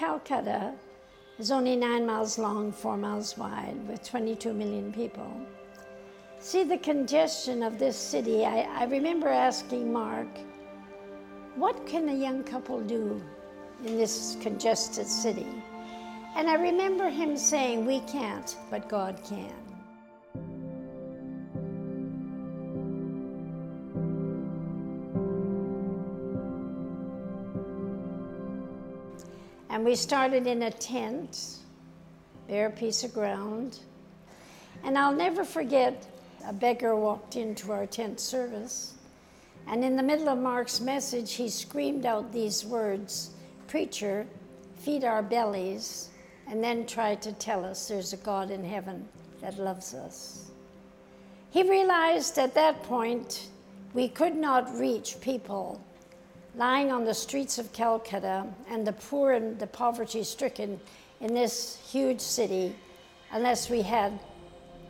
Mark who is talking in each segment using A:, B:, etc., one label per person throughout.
A: Calcutta is only nine miles long, four miles wide, with 22 million people. See the congestion of this city. I, I remember asking Mark, what can a young couple do in this congested city? And I remember him saying, We can't, but God can. We started in a tent, bare piece of ground. And I'll never forget a beggar walked into our tent service. And in the middle of Mark's message, he screamed out these words Preacher, feed our bellies, and then tried to tell us there's a God in heaven that loves us. He realized at that point we could not reach people lying on the streets of Calcutta and the poor and the poverty stricken in this huge city unless we had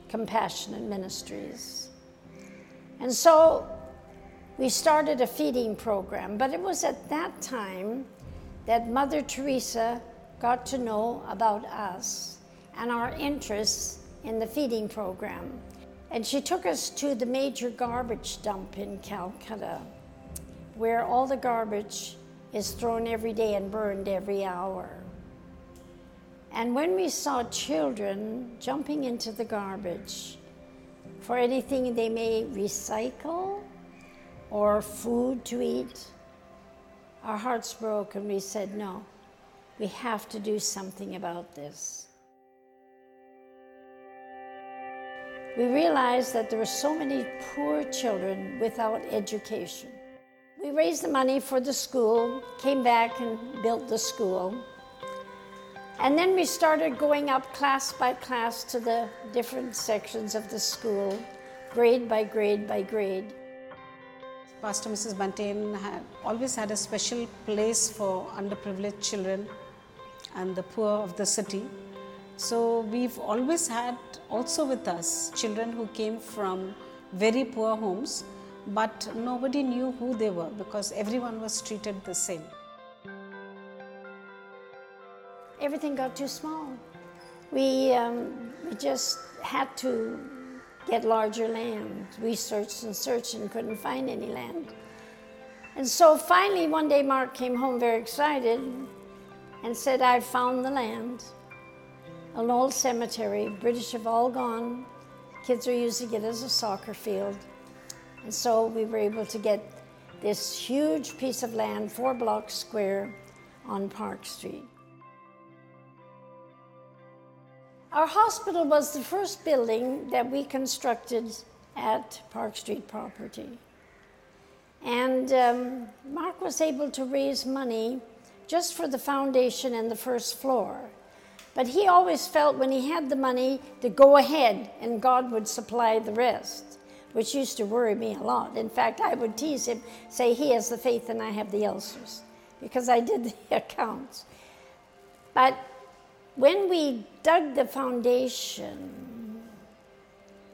A: compassionate ministries. And so we started a feeding program, but it was at that time that Mother Teresa got to know about us and our interests in the feeding program. And she took us to the major garbage dump in Calcutta where all the garbage is thrown every day and burned every hour. And when we saw children jumping into the garbage for anything they may recycle or food to eat, our hearts broke and we said, no, we have to do something about this. We realized that there were so many poor children without education. We raised the money for the school, came back and built the school. And then we started going up class by class to the different sections of the school, grade by grade by grade.
B: Pastor Mrs. Buntain had always had a special place for underprivileged children and the poor of the city. So we've always had also with us children who came from very poor homes but nobody knew who they were because everyone was treated the same.
A: Everything got too small. We, um, we just had to get larger land. We searched and searched and couldn't find any land. And so finally, one day, Mark came home very excited and said, I found the land. An old cemetery, British have all gone. Kids are using it as a soccer field. And so we were able to get this huge piece of land, four blocks square, on Park Street. Our hospital was the first building that we constructed at Park Street property. And um, Mark was able to raise money just for the foundation and the first floor. But he always felt when he had the money to go ahead and God would supply the rest which used to worry me a lot. In fact, I would tease him, say he has the faith and I have the ulcers, because I did the accounts. But when we dug the foundation,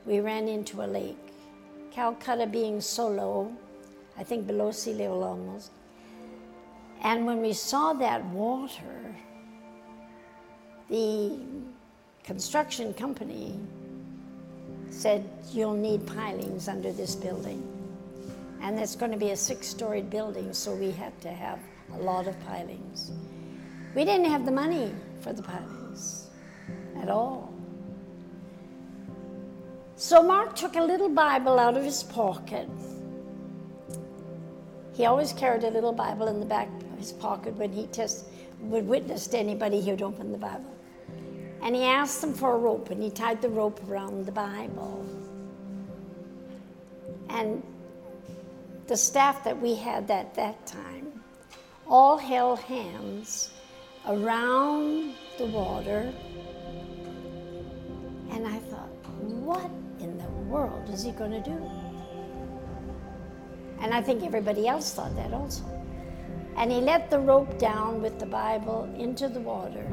A: we ran into a lake. Calcutta being so low, I think below sea level almost. And when we saw that water, the construction company said, You'll need pilings under this building. And it's going to be a six storied building, so we had to have a lot of pilings. We didn't have the money for the pilings at all. So Mark took a little Bible out of his pocket. He always carried a little Bible in the back of his pocket when he test, would witness to anybody, he would open the Bible. And he asked them for a rope, and he tied the rope around the Bible. And the staff that we had at that time all held hands around the water. And I thought, what in the world is he going to do? And I think everybody else thought that also. And he let the rope down with the Bible into the water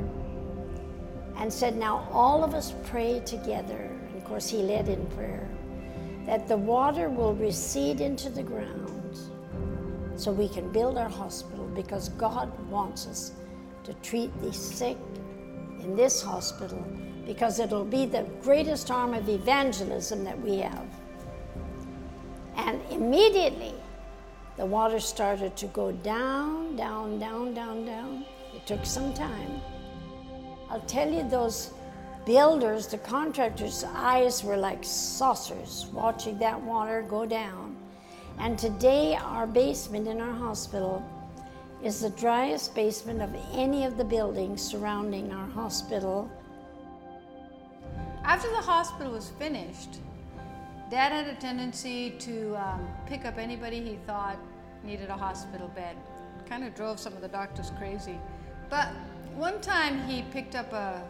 A: and said, Now all of us pray together. And of course, he led in prayer that the water will recede into the ground so we can build our hospital because God wants us to treat the sick in this hospital because it'll be the greatest arm of evangelism that we have. And immediately, the water started to go down, down, down, down, down. It took some time. I'll tell you, those builders, the contractors' eyes were like saucers watching that water go down. And today, our basement in our hospital is the driest basement of any of the buildings surrounding our hospital.
C: After the hospital was finished, Dad had a tendency to um, pick up anybody he thought needed a hospital bed. Kind of drove some of the doctors crazy. But one time he picked up a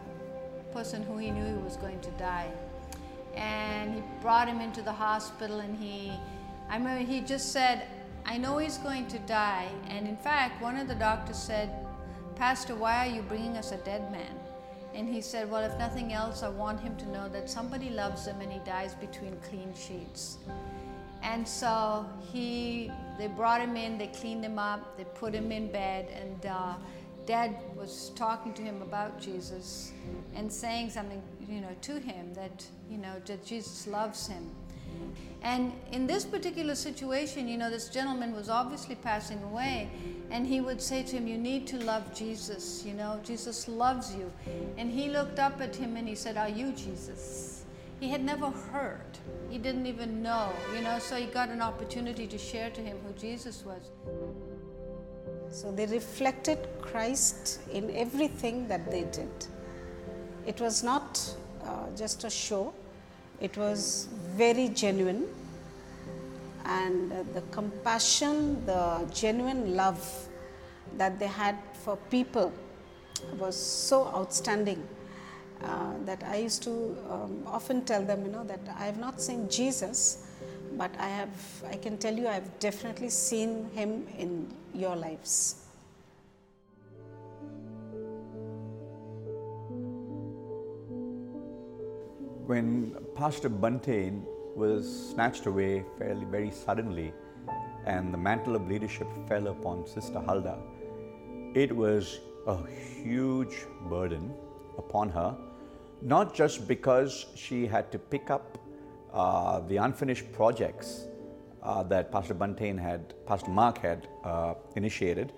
C: person who he knew he was going to die. And he brought him into the hospital and he, I remember he just said, I know he's going to die. And in fact, one of the doctors said, Pastor, why are you bringing us a dead man? And he said, Well, if nothing else, I want him to know that somebody loves him and he dies between clean sheets. And so he, they brought him in, they cleaned him up, they put him in bed, and uh, Dad was talking to him about Jesus and saying something, you know, to him that, you know, that Jesus loves him. And in this particular situation, you know, this gentleman was obviously passing away, and he would say to him, You need to love Jesus, you know, Jesus loves you. And he looked up at him and he said, Are you Jesus? He had never heard, he didn't even know, you know, so he got an opportunity to share to him who Jesus was.
B: So they reflected Christ in everything that they did. It was not uh, just a show, it was very genuine. And uh, the compassion, the genuine love that they had for people was so outstanding uh, that I used to um, often tell them, you know, that I have not seen Jesus, but I have, I can tell you, I have definitely seen him in your lives.
D: When Pastor Buntain was snatched away fairly very suddenly, and the mantle of leadership fell upon Sister Huldah, it was a huge burden upon her, not just because she had to pick up uh, the unfinished projects uh, that Pastor Buntain had, Pastor Mark had uh, initiated,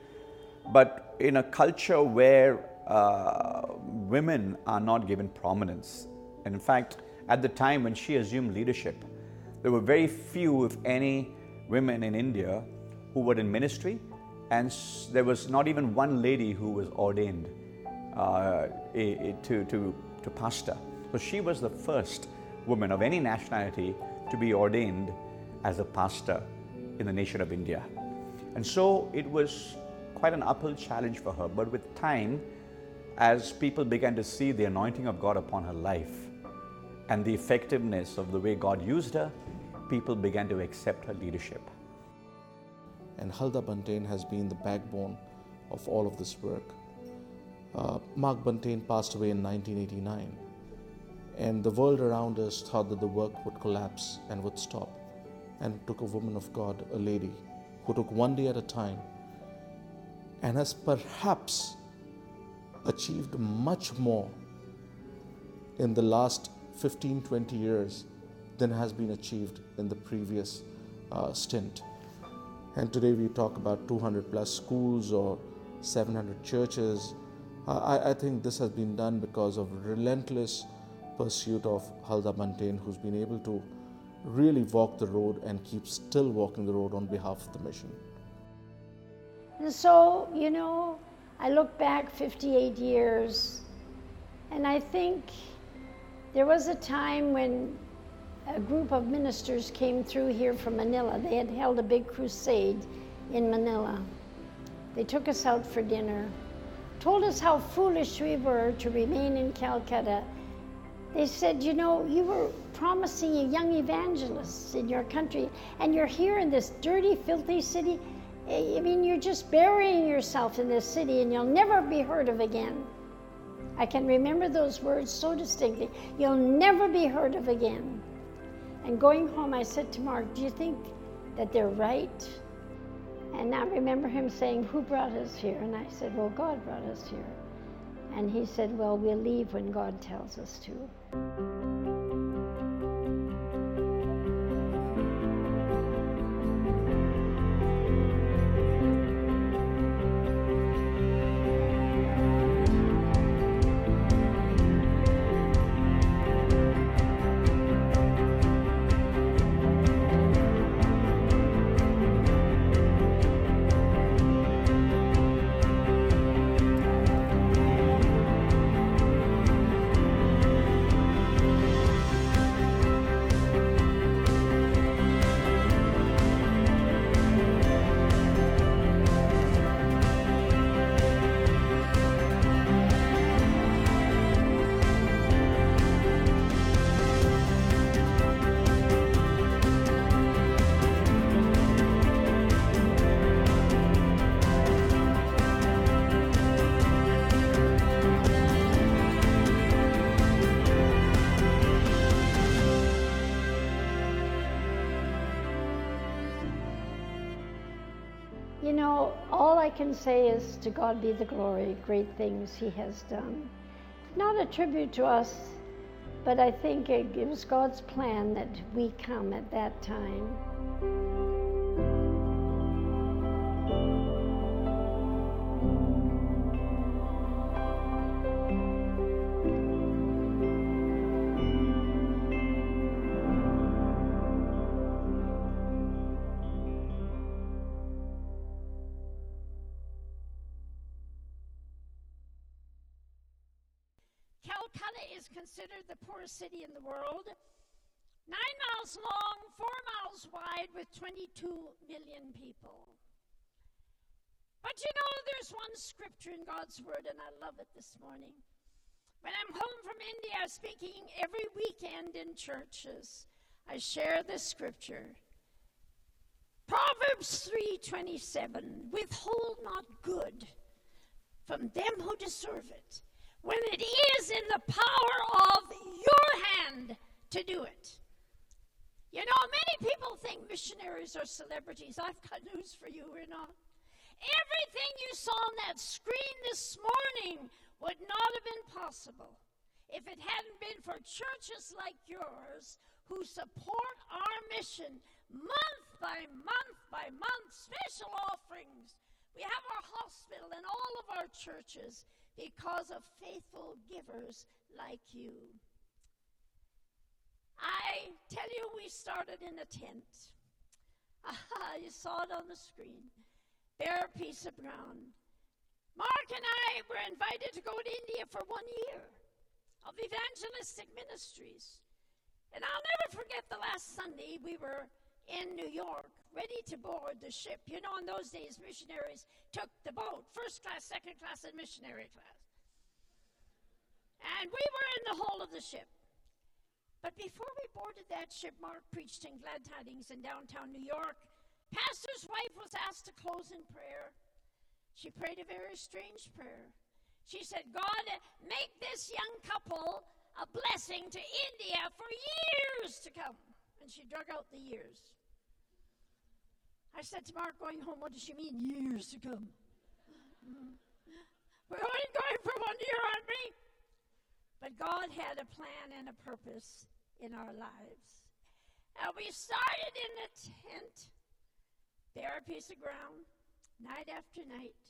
D: but in a culture where uh, women are not given prominence. And in fact, at the time when she assumed leadership, there were very few, if any, women in India who were in ministry, and there was not even one lady who was ordained uh, to, to, to pastor. So she was the first woman of any nationality to be ordained as a pastor in the nation of India. And so it was quite an uphill challenge for her. But with time, as people began to see the anointing of God upon her life and the effectiveness of the way God used her, people began to accept her leadership.
E: and Huldah Buntain has been the backbone of all of this work. Uh, Mark Buntain passed away in 1989, and the world around us thought that the work would collapse and would stop. And took a woman of God, a lady, who took one day at a time and has perhaps achieved much more in the last 15 20 years than has been achieved in the previous uh, stint. And today we talk about 200 plus schools or 700 churches. Uh, I, I think this has been done because of relentless pursuit of Huldah Buntain, who's been able to really walk the road and keep still walking the road on behalf of the mission.
A: And so, you know, I look back 58 years and I think there was a time when a group of ministers came through here from Manila. They had held a big crusade in Manila. They took us out for dinner, told us how foolish we were to remain in Calcutta. They said, You know, you were promising a young evangelist in your country, and you're here in this dirty, filthy city. I mean, you're just burying yourself in this city, and you'll never be heard of again. I can remember those words so distinctly. You'll never be heard of again. And going home, I said to Mark, Do you think that they're right?
F: And I remember him saying, Who brought us here? And I said, Well, God brought us here. And he said, Well, we'll leave when God tells us to. Música I can say is to God be the glory, great things He has done. Not a tribute to us, but I think it, was God's plan that we come at that time. Considered the poorest city in the world. Nine miles long, four miles wide, with 22 million people. But you know, there's one scripture in God's Word, and I love it this morning. When I'm home from India, speaking every weekend in churches, I share this scripture. Proverbs 3:27 Withhold not good from them who deserve it when it is in the power of your hand to do it. You know, many people think missionaries are celebrities. I've got news for you, we're not. Everything you saw on that screen this morning would not have been possible if it hadn't been for churches like yours who support our mission month by month by month, special offerings. We have our hospital and all of our churches because of faithful givers like you. I tell you, we started in a tent. Aha, you saw it on the screen. Bare piece of ground. Mark and I were invited to go to India for one year of evangelistic ministries. And I'll never forget the last Sunday we were in New York, ready to board the ship. You know, in those days, missionaries took the boat, first class, second class, and missionary class. And we were in the hold of the ship. But before we boarded that ship, Mark preached in Glad Tidings in downtown New York. Pastor's wife was asked to close in prayer. She prayed a very strange prayer. She said, God, make this young couple a blessing to India for years to come. And she drug out the years. I said to Mark going home, What does she mean, years to come? We're only going for one year, aren't we? But God had a plan and a purpose in our lives. And we started in a tent, bare piece of ground, night after night.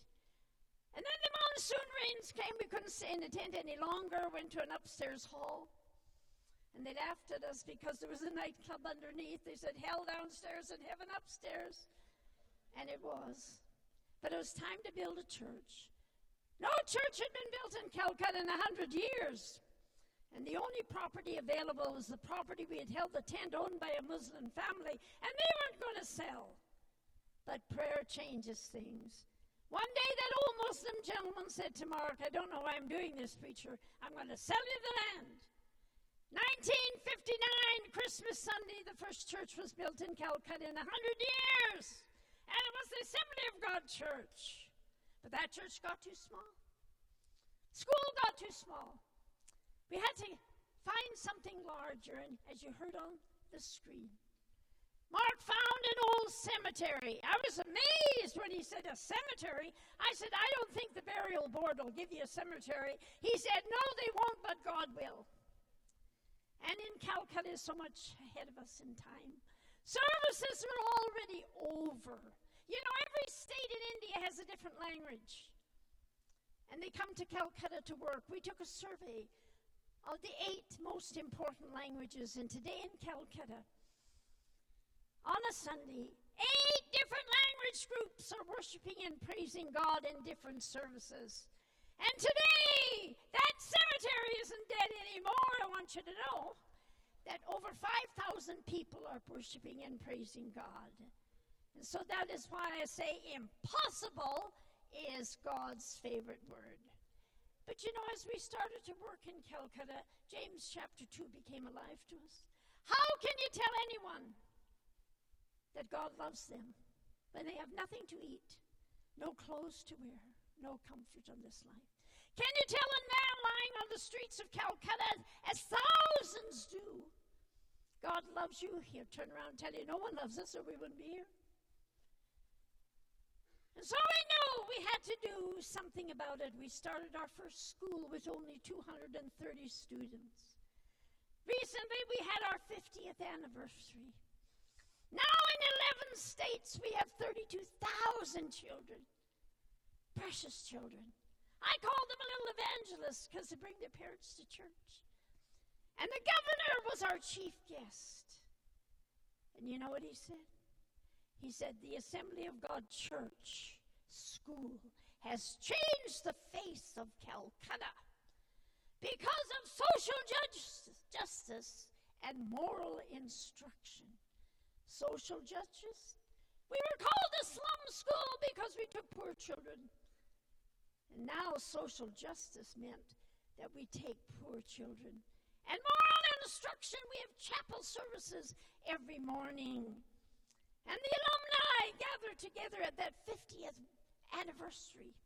F: And then the monsoon rains came. We couldn't stay in the tent any longer. Went to an upstairs hall. And they laughed at us because there was a nightclub underneath. They said, Hell downstairs and heaven upstairs. And it was. But it was time to build a church. No church had been built in Calcutta in a hundred years. And the only property available was the property we had held the tent owned by a Muslim family, and they weren't going to sell. But prayer changes things. One day, that old Muslim gentleman said to Mark, I don't know why I'm doing this, preacher. I'm going to sell you the land. 1959, Christmas Sunday, the first church was built in Calcutta in 100 years. And it was the Assembly of God Church. But that church got too small. School got too small. We had to find something larger, and as you heard on the screen, Mark found an old cemetery. I was amazed when he said a cemetery. I said, I don't think the burial board will give you a cemetery. He said, No, they won't, but God will. And in Calcutta so much ahead of us in time. Services are already over. You know, every state in India has a different language. And they come to Calcutta to work. We took a survey of the eight most important languages, and today in Calcutta, on a Sunday, eight different language groups are worshiping and praising God in different services. And today, that cemetery isn't dead anymore. I want you to know that over 5,000 people are worshiping and praising God. And so that is why I say impossible is God's favorite word. But you know, as we started to work in Calcutta, James chapter 2 became alive to us. How can you tell anyone that God loves them when they have nothing to eat, no clothes to wear, no comfort on this life? Can you tell a man lying on the streets of Calcutta, as thousands do, God loves you? He'll turn around and tell you, No one loves us, or we wouldn't be here. And so we knew we had to do something about it. We started our first school with only 230 students. Recently, we had our 50th anniversary. Now, in 11 states, we have 32,000 children. Precious children. I call them a little evangelist because they bring their parents to church. And the governor was our chief guest. And you know what he said? He said, The Assembly of God Church School has changed the face of Calcutta because of social justice, justice and moral instruction. Social justice? We were called a slum school because we took poor children. And now social justice meant that we take poor children. And moral instruction, we have chapel services every morning. And the alumni gathered together at that 50th anniversary.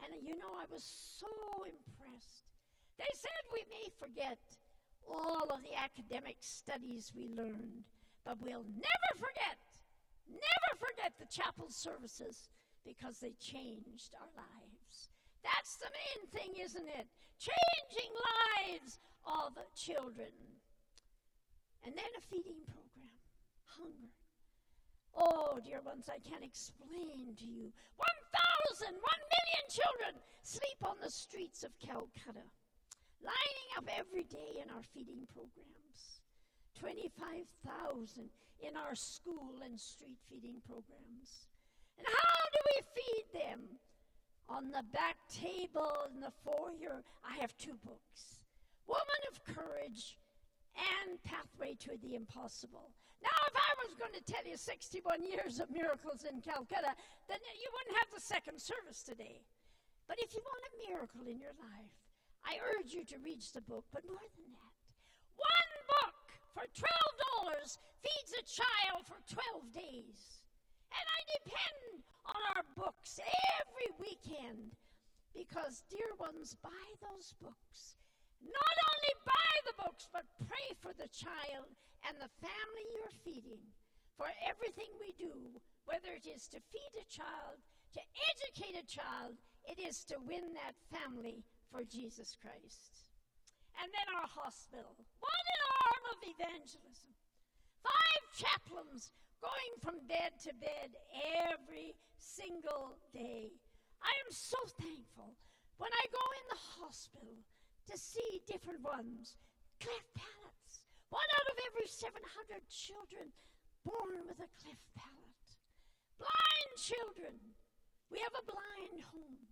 F: And you know, I was so impressed. They said we may forget all of the academic studies we learned, but we'll never forget, never forget the chapel services because they changed our lives. That's the main thing, isn't it? Changing lives of children. And then a feeding program, hunger. Oh, dear ones, I can't explain to you. 1,000, 1 million children sleep on the streets of Calcutta, lining up every day in our feeding programs. 25,000 in our school and street feeding programs. And how we feed them? On the back table in the foyer, I have two books Woman of Courage and Pathway to the Impossible. Now, if I was going to tell you 61 years of miracles in Calcutta, then you wouldn't have the second service today. But if you want a miracle in your life, I urge you to read the book, but more than that. One book for $12 feeds a child for 12 days. And I depend on our books every weekend because, dear ones, buy those books not only buy the books, but pray for the child and the family you're feeding. For everything we do, whether it is to feed a child, to educate a child, it is to win that family for Jesus Christ. And then our hospital. What an arm of evangelism. Five chaplains going from bed to bed every single day. I am so thankful when I go in the hospital to see different ones. Cleft palates. One out of every 700 children born with a cleft palate. Blind children. We have a blind home.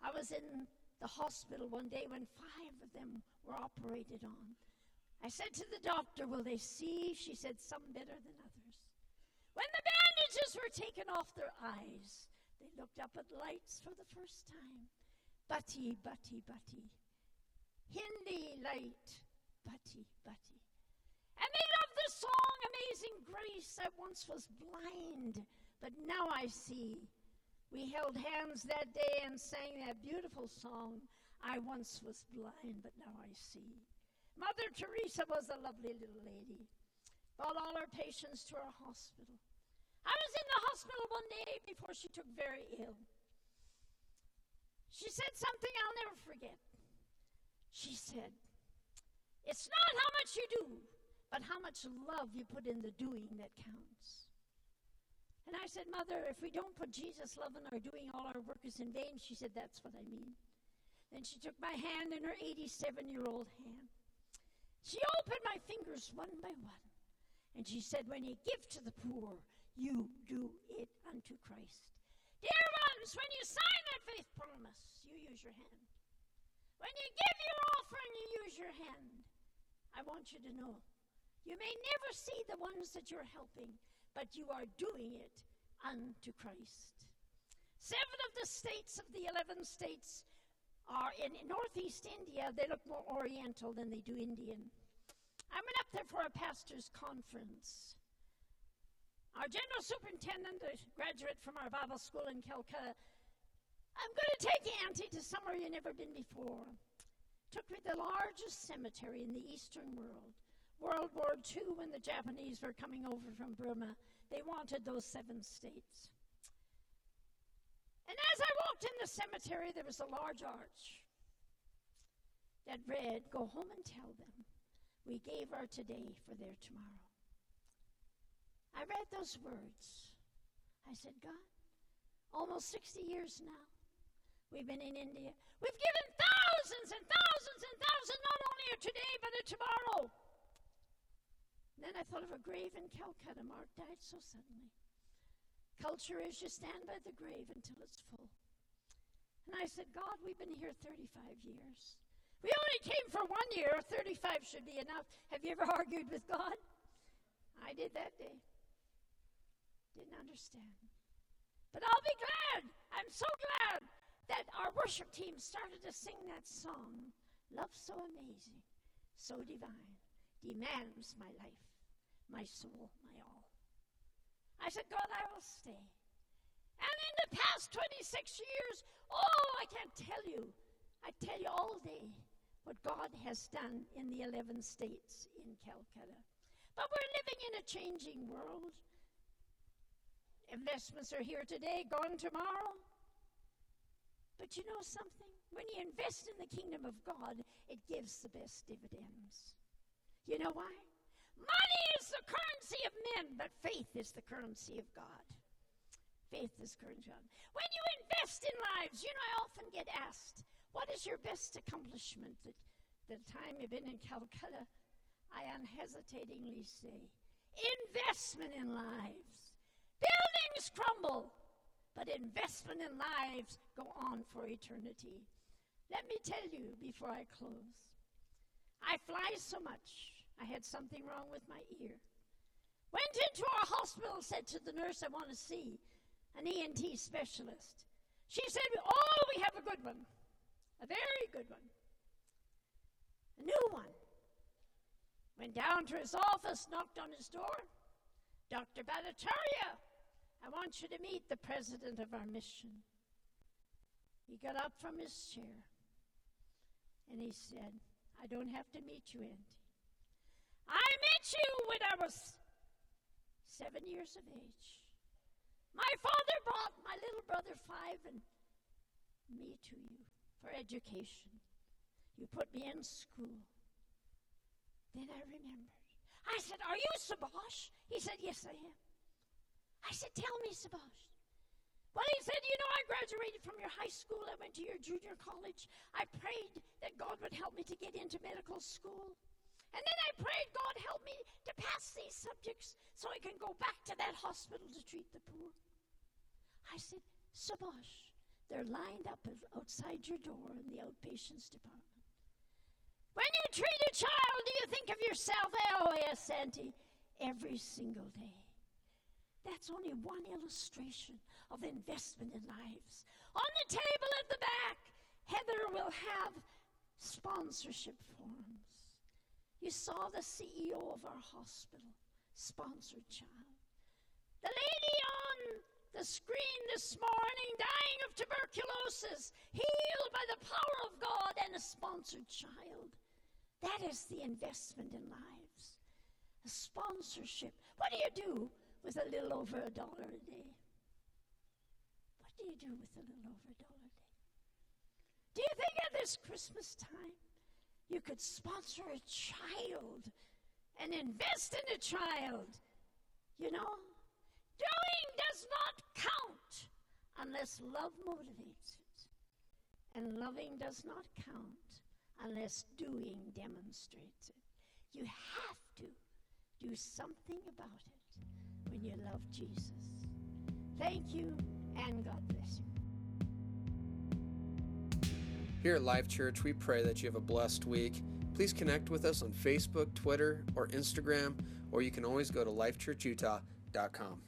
F: I was in the hospital one day when five of them were operated on. I said to the doctor, Will they see? She said, Some better than others. When the bandages were taken off their eyes, they looked up at lights for the first time. Butty, butty, butty. Hindi light, butty, butty. And they loved the song Amazing Grace. I once was blind, but now I see. We held hands that day and sang that beautiful song. I once was blind, but now I see. Mother Teresa was a lovely little lady. Brought all her patients to our hospital. I was in the hospital one day before she took very ill. She said something I'll never forget. She said, It's not how much you do, but how much love you put in the doing that counts. And I said, Mother, if we don't put Jesus' love in our doing, all our work is in vain. She said, That's what I mean. Then she took my hand in her 87 year old hand. She opened my fingers one by one. And she said, When you give to the poor, you do it unto Christ. Dear ones, when you sign that faith promise, you use your hand. When you give your offering, you use your hand. I want you to know you may never see the ones that you're helping, but you are doing it unto Christ. Seven of the states of the 11 states are in Northeast India. They look more Oriental than they do Indian. I went up there for a pastor's conference. Our general superintendent, a graduate from our Bible school in Calcutta, I'm going to take Auntie to somewhere you've never been before. Took me to the largest cemetery in the Eastern world. World War II, when the Japanese were coming over from Burma, they wanted those seven states. And as I walked in the cemetery, there was a large arch that read, Go home and tell them we gave our today for their tomorrow. I read those words. I said, God, almost 60 years now, we've been in India. We've given thousands and thousands and thousands, not only of today, but of tomorrow. Then I thought of a grave in Calcutta. Mark died so suddenly. Culture is you stand by the grave until it's full. And I said, God, we've been here 35 years. We only came for one year. 35 should be enough. Have you ever argued with God? I did that day. Didn't understand. But I'll be glad. I'm so glad that our worship team started to sing that song. Love so amazing, so divine, demands my life, my soul, my all. I said, God, I will stay. And in the past 26 years, oh, I can't tell you. I tell you all day what God has done in the 11 states in Calcutta. But we're living in a changing world. Investments are here today, gone tomorrow. But you know something? When you invest in the kingdom of God, it gives the best dividends. You know why? Money is the currency of men, but faith is the currency of God. Faith is currency. When you invest in lives, you know, I often get asked, what is your best accomplishment? At the time you've been in Calcutta, I unhesitatingly say, investment in lives. Buildings crumble, but investment in lives go on for eternity. Let me tell you before I close. I fly so much. I had something wrong with my ear. Went into our hospital, said to the nurse, I want to see an ENT specialist. She said, Oh, we have a good one, a very good one, a new one. Went down to his office, knocked on his door. Dr. Bhattacharya, I want you to meet the president of our mission. He got up from his chair and he said, I don't have to meet you, Auntie. I met you when I was seven years of age. My father brought my little brother five and me to you for education. You put me in school. Then I remembered. I said, Are you Subhash? He said, Yes, I am. I said, Tell me, Subhash. Well, he said, You know, I graduated from your high school. I went to your junior college. I prayed that God would help me to get into medical school. And then I prayed, God, help me to pass these subjects so I can go back to that hospital to treat the poor. I said, Subhash, they're lined up outside your door in the outpatients department. When you treat a child, do you think of yourself? Eh, oh, yes, Auntie, every single day. That's only one illustration of investment in lives. On the table at the back, Heather will have sponsorship forms. You saw the CEO of our hospital, sponsored child. The lady the screen this morning, dying of tuberculosis, healed by the power of God, and a sponsored child. That is the investment in lives. A sponsorship. What do you do with a little over a dollar a day? What do you do with a little over a dollar a day? Do you think at this Christmas time you could sponsor a child and invest in a child? You know, doing does not count unless love motivates it. And loving does not count unless doing demonstrates it. You have to do something about it when you love Jesus. Thank you, and God bless you.
G: Here at Life Church, we pray that you have a blessed week. Please connect with us on Facebook, Twitter, or Instagram, or you can always go to lifechurchutah.com.